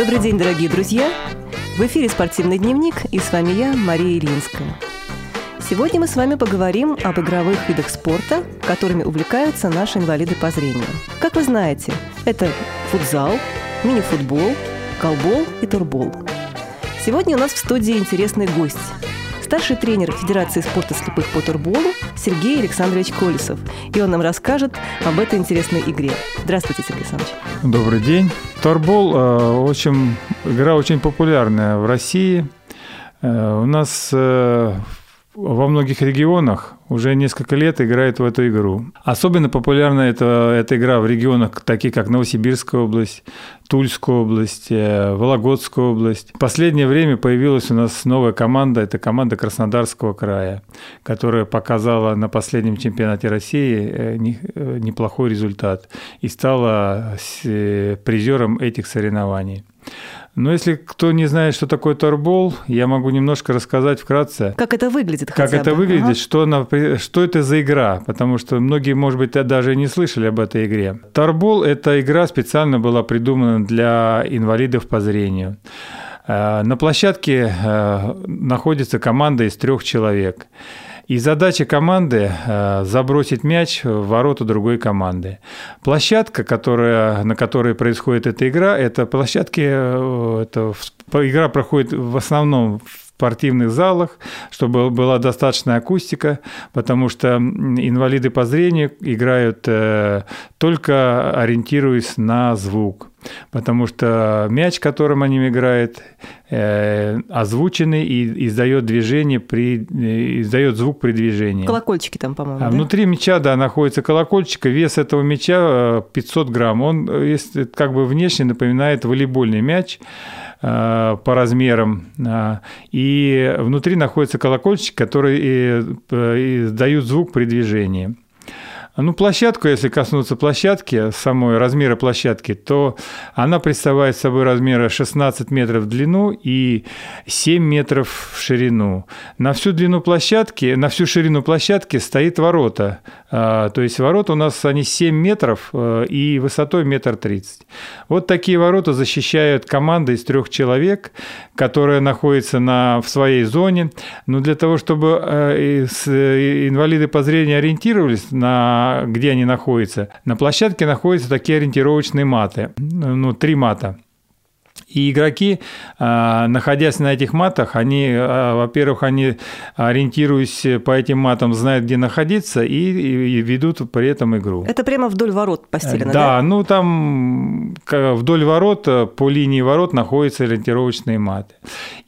Добрый день, дорогие друзья! В эфире «Спортивный дневник» и с вами я, Мария Ильинская. Сегодня мы с вами поговорим об игровых видах спорта, которыми увлекаются наши инвалиды по зрению. Как вы знаете, это футзал, мини-футбол, колбол и турбол. Сегодня у нас в студии интересный гость – старший тренер Федерации спорта слепых по турболу Сергей Александрович Колесов. И он нам расскажет об этой интересной игре. Здравствуйте, Сергей Александрович. Добрый день. Турбол э, очень, игра очень популярная в России. Э, у нас э, во многих регионах уже несколько лет играют в эту игру. Особенно популярна эта, эта игра в регионах, такие как Новосибирская область, Тульская область, э, Вологодская область. В последнее время появилась у нас новая команда, это команда Краснодарского края, которая показала на последнем чемпионате России э, э, неплохой результат и стала призером этих соревнований. Но если кто не знает, что такое торбол, я могу немножко рассказать вкратце. Как это выглядит Как это бы. выглядит, ага. что, она, что это за игра, потому что многие, может быть, даже не слышали об этой игре. Торбол – это игра специально была придумана для инвалидов по зрению. Э, на площадке э, находится команда из трех человек. И задача команды э, – забросить мяч в ворота другой команды. Площадка, которая, на которой происходит эта игра, это площадки, э, это, игра проходит в основном в спортивных залах, чтобы была достаточная акустика, потому что инвалиды по зрению играют э, только ориентируясь на звук. Потому что мяч, которым они играют, э, озвученный и издает движение при э, издает звук при движении. Колокольчики там, по-моему. А да? внутри мяча, да, находится колокольчик. Вес этого мяча 500 грамм. Он, как бы внешне напоминает волейбольный мяч. Э, по размерам. Э, и внутри находится колокольчик, который издает звук при движении. Ну, площадку, если коснуться площадки, самой размера площадки, то она представляет собой размеры 16 метров в длину и 7 метров в ширину. На всю длину площадки, на всю ширину площадки стоит ворота. А, то есть ворота у нас они 7 метров э, и высотой метр тридцать. Вот такие ворота защищают команда из трех человек, которая находится на, в своей зоне. Но для того, чтобы э, э, инвалиды по зрению ориентировались на где они находятся. На площадке находятся такие ориентировочные маты, ну, три мата. И игроки, а, находясь на этих матах, они, а, во-первых, они, ориентируясь по этим матам, знают, где находиться и, ведут при этом игру. Это прямо вдоль ворот постелено, да? Да, ну там вдоль ворот, по линии ворот находятся ориентировочные маты.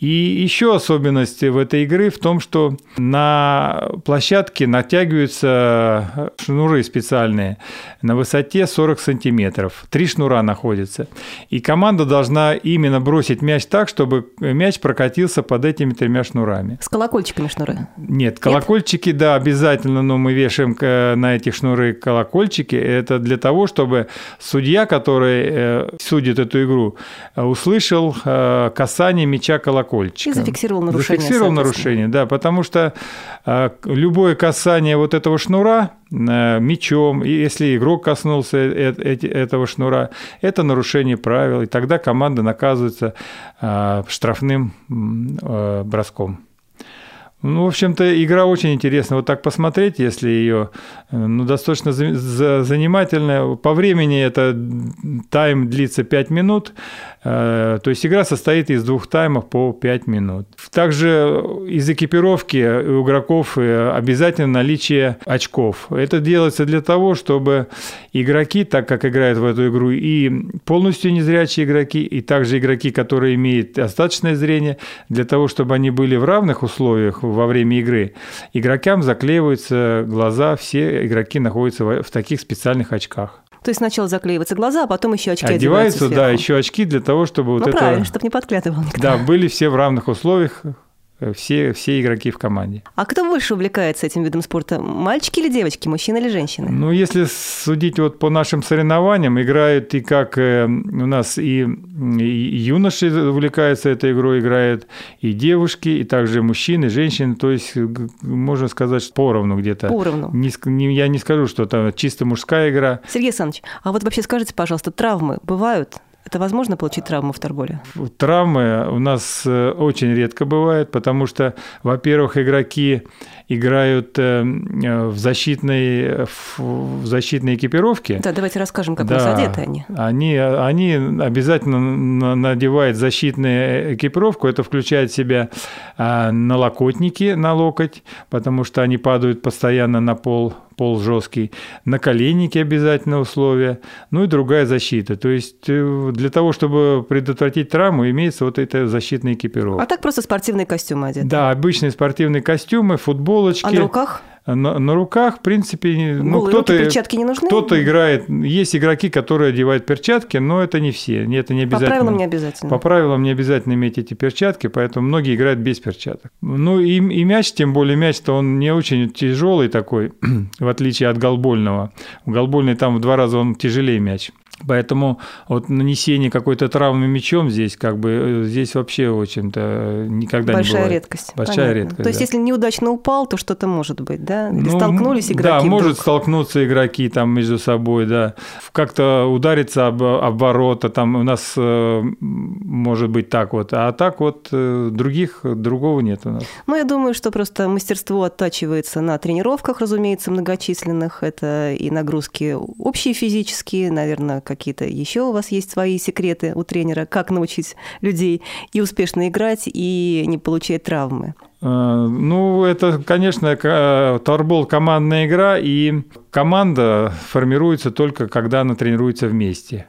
И еще особенность в этой игры в том, что на площадке натягиваются шнуры специальные на высоте 40 сантиметров. Три шнура находятся. И команда должна именно бросить мяч так, чтобы мяч прокатился под этими тремя шнурами. С колокольчиками шнуры? Нет, колокольчики, Нет? да, обязательно, но мы вешаем на этих шнуры колокольчики. Это для того, чтобы судья, который э, судит эту игру, услышал э, касание мяча колокольчика. И зафиксировал нарушение. Зафиксировал нарушение, да, потому что э, любое касание вот этого шнура мячом, и если игрок коснулся этого шнура, это нарушение правил, и тогда команда наказывается а, штрафным броском. Ну, в общем-то, игра очень интересна. Вот так посмотреть, если ее, ну, достаточно занимательная. По времени это тайм длится 5 минут. Э, то есть игра состоит из двух таймов по 5 минут. Также из экипировки у игроков э, обязательно наличие очков. Это делается для того, чтобы игроки, так как играют в эту игру, и полностью незрячие игроки, и также игроки, которые имеют достаточное зрение, для того, чтобы они были в равных условиях во время игры, игрокам заклеиваются глаза, все игроки находятся в таких специальных очках. То есть сначала заклеиваются глаза, а потом еще очки одеваются. Одеваются, да, еще очки для того, чтобы ну, вот правильно, это... чтобы не подглядывал никто. Да, были все в равных условиях, все, все игроки в команде. А кто больше увлекается этим видом спорта? Мальчики или девочки, мужчины или женщины? Ну, если судить вот по нашим соревнованиям, играют и как э, у нас и, и юноши увлекаются этой игрой, играют и девушки, и также мужчины, женщины. То есть, можно сказать, что поровну где-то. Поровну. Не, не, я не скажу, что это чисто мужская игра. Сергей Александрович, а вот вообще скажите, пожалуйста, травмы бывают? Это возможно получить травму в торболе? Травмы у нас э, очень редко бывают, потому что, во-первых, игроки играют э, в защитной, в защитной экипировке. Да, давайте расскажем, как да, у нас одеты они. Они, они обязательно надевают защитную экипировку. Это включает в себя а, налокотники на локоть, потому что они падают постоянно на пол пол жесткий, наколенники обязательно условия, ну и другая защита. То есть э, для того, чтобы предотвратить травму, имеется вот эта защитная экипировка. А так просто спортивные костюмы одеты? Да, обычные спортивные костюмы, футболочки. А на руках? на, на руках, в принципе, ну, кто-то, перчатки не нужны? Кто-то играет, есть игроки, которые одевают перчатки, но это не все, это не обязательно. По правилам не обязательно. По правилам не обязательно иметь эти перчатки, поэтому многие играют без перчаток. Ну и, и мяч, тем более мяч-то он не очень тяжелый такой, в отличие от голбольного. Голбольный там в два раза он тяжелее мяч. Поэтому вот нанесение какой-то травмы мечом здесь как бы э, здесь вообще очень-то никогда Большая не бывает. редкость. Большая Понятно. редкость. То есть, да. если неудачно упал, то что-то может быть, да? Или ну, столкнулись игроки. Да, вдруг. может столкнуться игроки там между собой, да. Как-то удариться об, об ворота, там у нас э, может быть так вот. А так вот э, других, другого нет у нас. Ну, я думаю, что просто мастерство оттачивается на тренировках, разумеется, многочисленных. Это и нагрузки общие физические, наверное, какие-то еще у вас есть свои секреты у тренера, как научить людей и успешно играть, и не получать травмы? Э, ну, это, конечно, торбол командная игра, и команда формируется только, когда она тренируется вместе.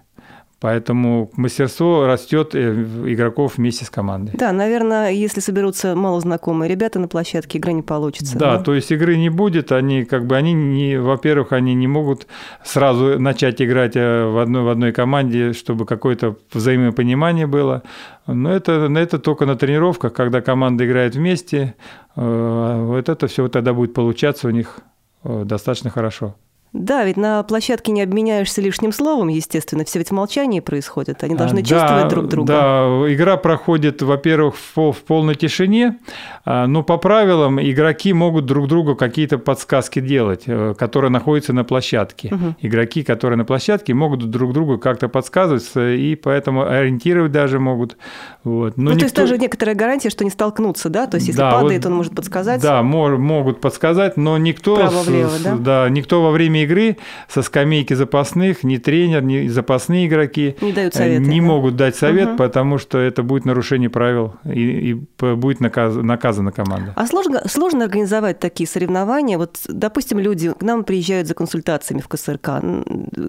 Поэтому мастерство растет э, игроков вместе с командой. Да, наверное, если соберутся малознакомые ребята на площадке, игра не получится. Да, да, то есть игры не будет, они как бы они не, во-первых, они не могут сразу начать играть э, в одной в одной команде, чтобы какое-то взаимопонимание было. Но это, это только на тренировках, когда команда играет вместе, э, вот это все тогда будет получаться у них достаточно хорошо. Да, ведь на площадке не обменяешься лишним словом, естественно, все ведь в молчании происходит, они должны а, чувствовать друг друга. Да, игра проходит, во-первых, в, в полной тишине, а, но по правилам игроки могут друг другу какие-то подсказки делать, э, которые находятся на площадке. Угу. Игроки, которые на площадке, могут друг другу как-то подсказывать, и поэтому ориентировать даже могут. Вот. Но ну, никто... то есть тоже некоторая гарантия, что не столкнутся, да? То есть если да, падает, вот, он может подсказать? Да, могут подсказать, но никто, Право-влево, да? Да, никто во время игры со скамейки запасных, ни тренер, ни запасные игроки не, дают советы, не да? могут дать совет, угу. потому что это будет нарушение правил и, и будет наказ, наказана команда. А сложно, сложно организовать такие соревнования? Вот, допустим, люди к нам приезжают за консультациями в КСРК,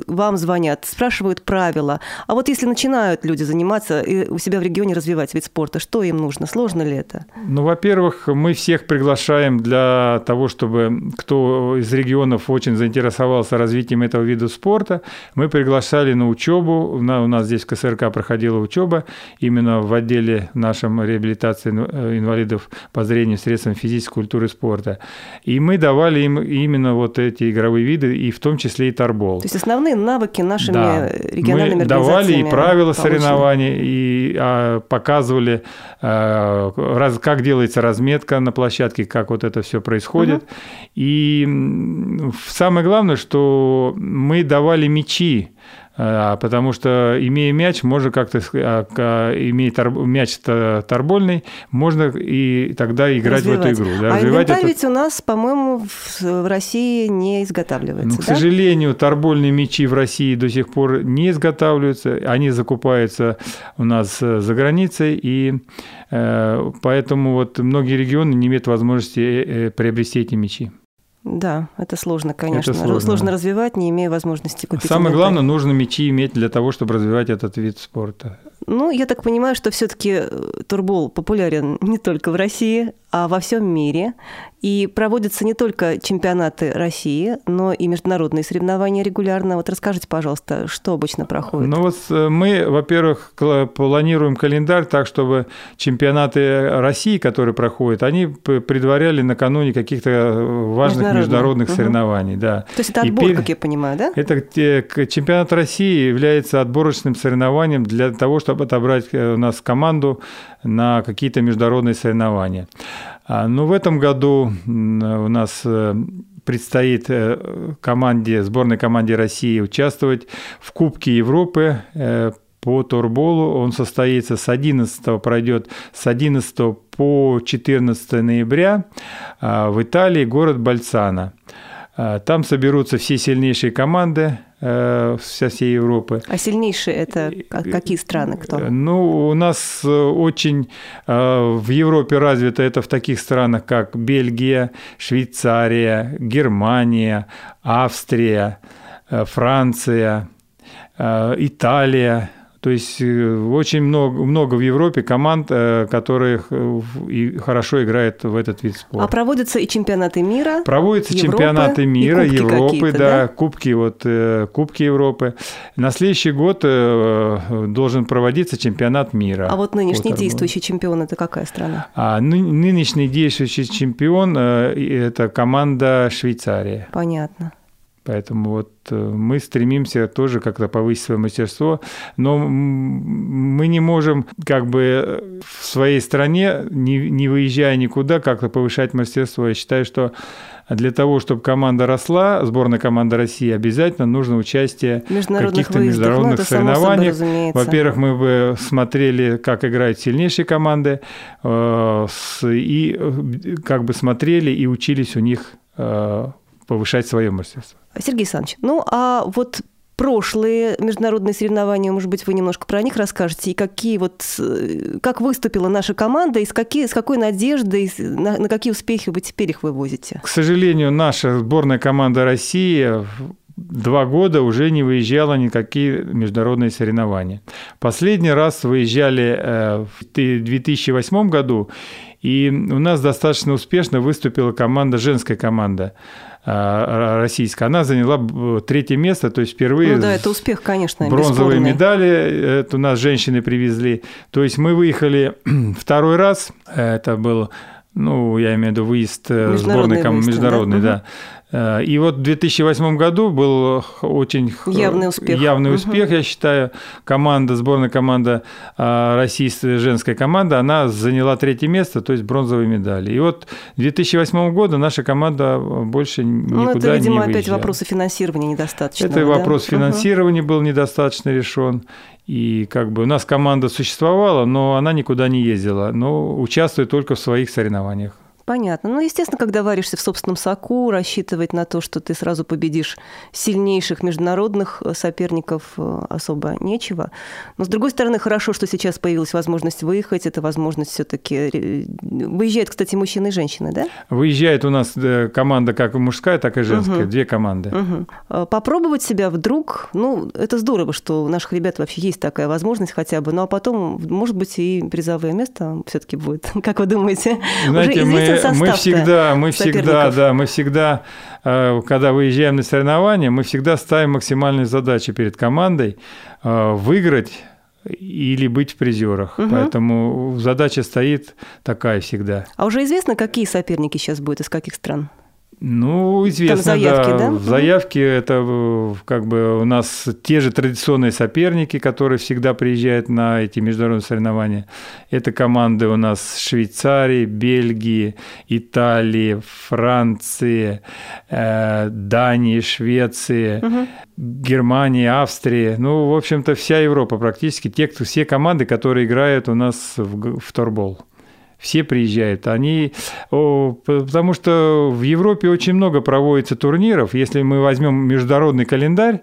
вам звонят, спрашивают правила. А вот если начинают люди заниматься и у себя в регионе развивать вид спорта, что им нужно? Сложно ли это? Ну, во-первых, мы всех приглашаем для того, чтобы кто из регионов очень заинтересовался интересовался развитием этого вида спорта, мы приглашали на учебу. У нас здесь в КСРК проходила учеба именно в отделе нашем реабилитации э, инвалидов по зрению средством физической культуры и спорта. И мы давали им именно вот эти игровые виды, и в том числе и торбол. То есть основные навыки нашими да. региональными мы давали и правила получены. соревнований, и а, показывали, а, раз, как делается разметка на площадке, как вот это все происходит. Угу. И самое главное, главное, что мы давали мячи, а, потому что, имея мяч, можно как-то, а, имея тор, мяч торбольный, можно и тогда играть развивать. в эту игру. Да, а инвентарь это... ведь у нас, по-моему, в России не изготавливается, ну, К да? сожалению, торбольные мячи в России до сих пор не изготавливаются, они закупаются у нас э, за границей, и э, поэтому вот многие регионы не имеют возможности э, приобрести эти мячи. Да, это сложно, конечно. Это сложно. сложно развивать, не имея возможности купить. Самое инвентарь. главное, нужно мечи иметь для того, чтобы развивать этот вид спорта. Ну, я так понимаю, что все-таки э, турбол популярен не только в России, а во всем мире. И проводятся не только чемпионаты России, но и международные соревнования регулярно. Вот расскажите, пожалуйста, что обычно проходит? Ну вот э, мы, во-первых, планируем календарь так, чтобы чемпионаты России, которые проходят, они предваряли накануне каких-то э, важных международных угу. соревнований. Да. То есть это отбор, и, как я понимаю, да? Это чемпионат России является отборочным соревнованием для того, чтобы отобрать э, у нас команду на какие-то международные соревнования. А, Но ну, в этом году у нас э, предстоит э, команде, сборной команде России участвовать в Кубке Европы по турболу. Он состоится с 11 пройдет с 11 по 14 ноября в Италии, город Бальцана. Там соберутся все сильнейшие команды Э, со всей Европы. А сильнейшие это какие страны, кто? Ну, у нас э, очень э, в Европе развито это в таких странах, как Бельгия, Швейцария, Германия, Австрия, Франция, Италия, то есть э, очень много, много в Европе команд, э, которые и хорошо играют в этот вид спорта. А проводятся и чемпионаты мира? Проводятся Европы, чемпионаты мира, Европы, да, да, кубки, вот, э, кубки Европы. На следующий год должен проводиться чемпионат мира. А вот нынешний вот, действующий чемпион – это какая страна? А нынешний действующий чемпион – это команда Швейцария. Понятно. Поэтому вот э, мы стремимся тоже как-то повысить свое мастерство, но мы не можем как бы э, в своей стране, не, не выезжая никуда, как-то повышать мастерство. Я считаю, что для того, чтобы команда росла, сборная команда России, обязательно нужно участие в каких-то международных ну, соревнованиях. Во-первых, мы бы смотрели, как играют сильнейшие команды, э, и как бы смотрели и учились у них повышать свое мастерство. Сергей Александрович, ну а вот прошлые международные соревнования, может быть, вы немножко про них расскажете, и какие вот, э, как выступила наша команда, и с, какие, с какой надеждой, на, на какие успехи вы теперь их вывозите? К сожалению, наша сборная команда России два года уже не выезжала никакие международные соревнования. Последний раз выезжали э, в 2008 году, и у нас достаточно успешно выступила команда, женская команда а, российская, она заняла третье место, то есть впервые... Ну да, это успех, конечно, Бронзовые бесспорный. медали это у нас женщины привезли. То есть мы выехали второй раз, это был ну, я имею в виду выезд э, сборной выезд, международный, да. да. Э, и вот в 2008 году был очень явный успех, явный успех угу. я считаю. Команда, сборная команда э, российская женская команда, она заняла третье место, то есть бронзовые медали. И вот 2008 года наша команда больше никуда ну, это, видимо, не выезжала. опять вопросы финансирования недостаточно. Это да? вопрос финансирования угу. был недостаточно решен. И как бы у нас команда существовала, но она никуда не ездила, но участвует только в своих соревнованиях. Понятно. Ну, естественно, когда варишься в собственном соку, рассчитывать на то, что ты сразу победишь сильнейших международных э, соперников э, особо нечего. Но, с другой стороны, хорошо, что сейчас появилась возможность выехать. Это возможность все таки э, Выезжают, кстати, мужчины и женщины, да? Выезжает у нас команда как мужская, так и женская. Угу. Две команды. Угу. Попробовать себя вдруг, ну, это здорово, что у наших ребят вообще есть такая возможность хотя бы. Ну, а потом, может быть, и призовое место все таки будет. Как вы думаете? Знаете, Уже мы мы всегда, мы всегда, да, мы всегда, э, когда выезжаем на соревнования, мы всегда ставим максимальные задачи перед командой э, выиграть или быть в призерах. Угу. Поэтому задача стоит такая всегда. А уже известно, какие соперники сейчас будут, из каких стран? Ну, известно, Там заявки, да. да? В заявке это как бы у нас те же традиционные соперники, которые всегда приезжают на эти международные соревнования. Это команды у нас Швейцарии, Бельгии, Италии, Франции, э, Дании, Швеции, угу. Германии, Австрии. Ну, в общем-то, вся Европа практически. Те, кто, все команды, которые играют у нас в, в торбол все приезжают. Они, потому что в Европе очень много проводится турниров. Если мы возьмем международный календарь,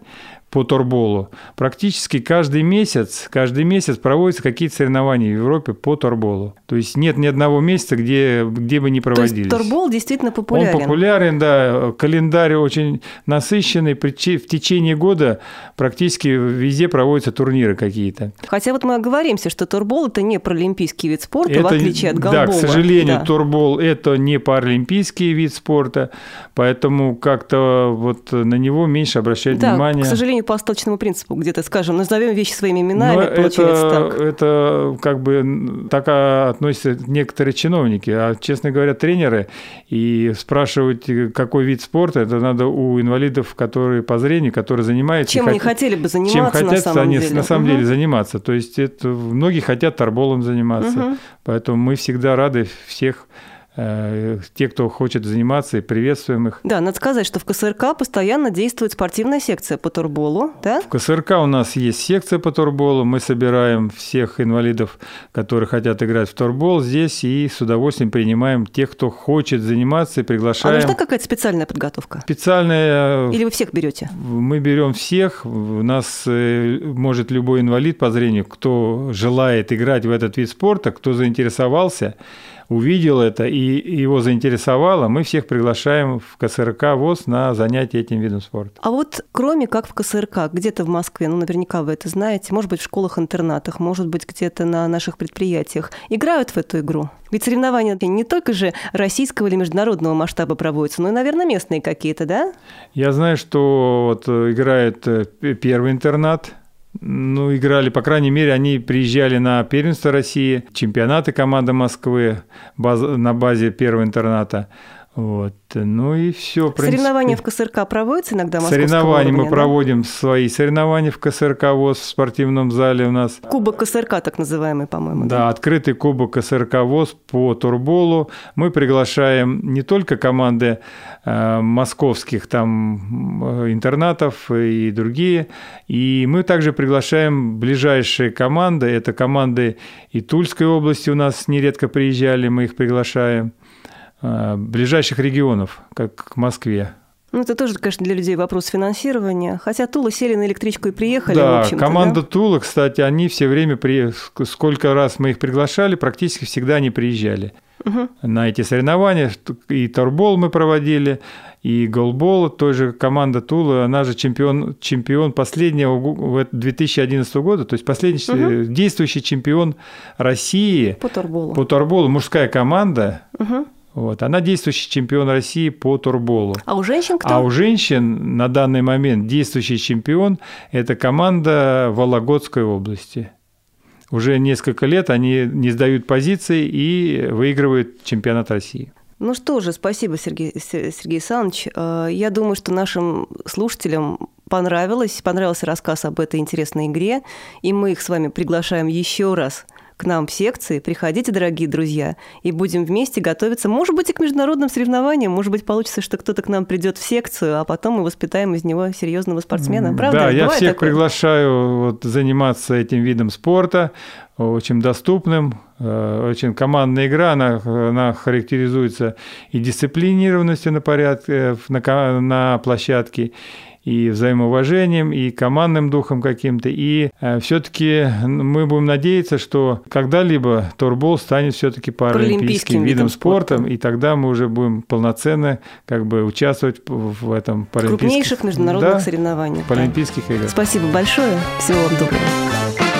по торболу. Практически каждый месяц, каждый месяц проводятся какие-то соревнования в Европе по торболу. То есть нет ни одного месяца, где, где бы не проводились. То есть торбол действительно популярен? Он популярен, да. Календарь очень насыщенный. В течение года практически везде проводятся турниры какие-то. Хотя вот мы оговоримся, что торбол – это не паралимпийский вид спорта, это, в отличие от голбола. Да, к сожалению, да. торбол – это не паралимпийский вид спорта, поэтому как-то вот на него меньше обращают да, внимание. к сожалению, по остаточному принципу, где-то, скажем, назовем вещи своими именами, Но получается это, так. Это как бы так относятся некоторые чиновники, а, честно говоря, тренеры, и спрашивать, какой вид спорта, это надо у инвалидов, которые по зрению, которые занимаются. Чем они хот... хотели бы заниматься чем хотят на самом они деле. на самом угу. деле заниматься. То есть это, многие хотят торболом заниматься, угу. поэтому мы всегда рады всех Э, те, кто хочет заниматься, и приветствуем их. Да, надо сказать, что в КСРК постоянно действует спортивная секция по турболу, да? В КСРК у нас есть секция по турболу, мы собираем всех инвалидов, которые хотят играть в турбол здесь, и с удовольствием принимаем тех, кто хочет заниматься, и приглашаем. А нужна какая-то специальная подготовка? Специальная... Или вы всех берете? Мы берем всех, у нас э, может любой инвалид по зрению, кто желает играть в этот вид спорта, кто заинтересовался, увидел это и его заинтересовало, мы всех приглашаем в КСРК ВОЗ на занятия этим видом спорта. А вот кроме как в КСРК, где-то в Москве, ну наверняка вы это знаете, может быть в школах-интернатах, может быть где-то на наших предприятиях, играют в эту игру? Ведь соревнования не только же российского или международного масштаба проводятся, но и, наверное, местные какие-то, да? Я знаю, что вот играет э, первый интернат, ну, играли, по крайней мере, они приезжали на первенство России, чемпионаты команды Москвы баз, на базе первого интерната. Вот. Ну и все. Соревнования в КСРК проводятся иногда Соревнования уровня, мы да? проводим свои соревнования в КСРК ВОЗ в спортивном зале у нас. Кубок КСРК так называемый, по-моему. Да, да, открытый кубок КСРК ВОЗ по турболу. Мы приглашаем не только команды э, московских там э, интернатов и другие, и мы также приглашаем ближайшие команды. Это команды и Тульской области у нас нередко приезжали, мы их приглашаем. Э, ближайших регионов, как к Москве. Ну, это тоже, конечно, для людей вопрос финансирования. Хотя Тула сели на электричку и приехали, да, команда да? Тула, кстати, они все время, при... сколько раз мы их приглашали, практически всегда они приезжали угу. на эти соревнования. И торбол мы проводили, и голбол, той же команда Тула, она же чемпион, чемпион последнего 2011 года, то есть последний угу. действующий чемпион России по торболу. По торболу, мужская команда. Угу вот. Она действующий чемпион России по турболу. А у женщин кто? А у женщин на данный момент действующий чемпион – это команда Вологодской области. Уже несколько лет они не сдают позиции и выигрывают чемпионат России. Ну что же, спасибо, Сергей, Сергей Александрович. Э, я думаю, что нашим слушателям понравилось, понравился рассказ об этой интересной игре, и мы их с вами приглашаем еще раз – к нам в секции. Приходите, дорогие друзья, и будем вместе готовиться, может быть, и к международным соревнованиям. Может быть, получится, что кто-то к нам придет в секцию, а потом мы воспитаем из него серьезного спортсмена. Правда? Да, я всех такое? приглашаю вот, заниматься этим видом спорта, очень доступным, э, очень командная игра, она, она характеризуется и дисциплинированностью на порядке, на, на площадке, и взаимоуважением, и командным духом каким-то. И э, все-таки мы будем надеяться, что когда-либо турбол станет все-таки паралимпийским видом спорта, и тогда мы уже будем полноценно как бы участвовать в этом паралимпийских... Крупнейших международных да, соревнованиях. Паралимпийских да. играх. Спасибо большое. Всего вам доброго.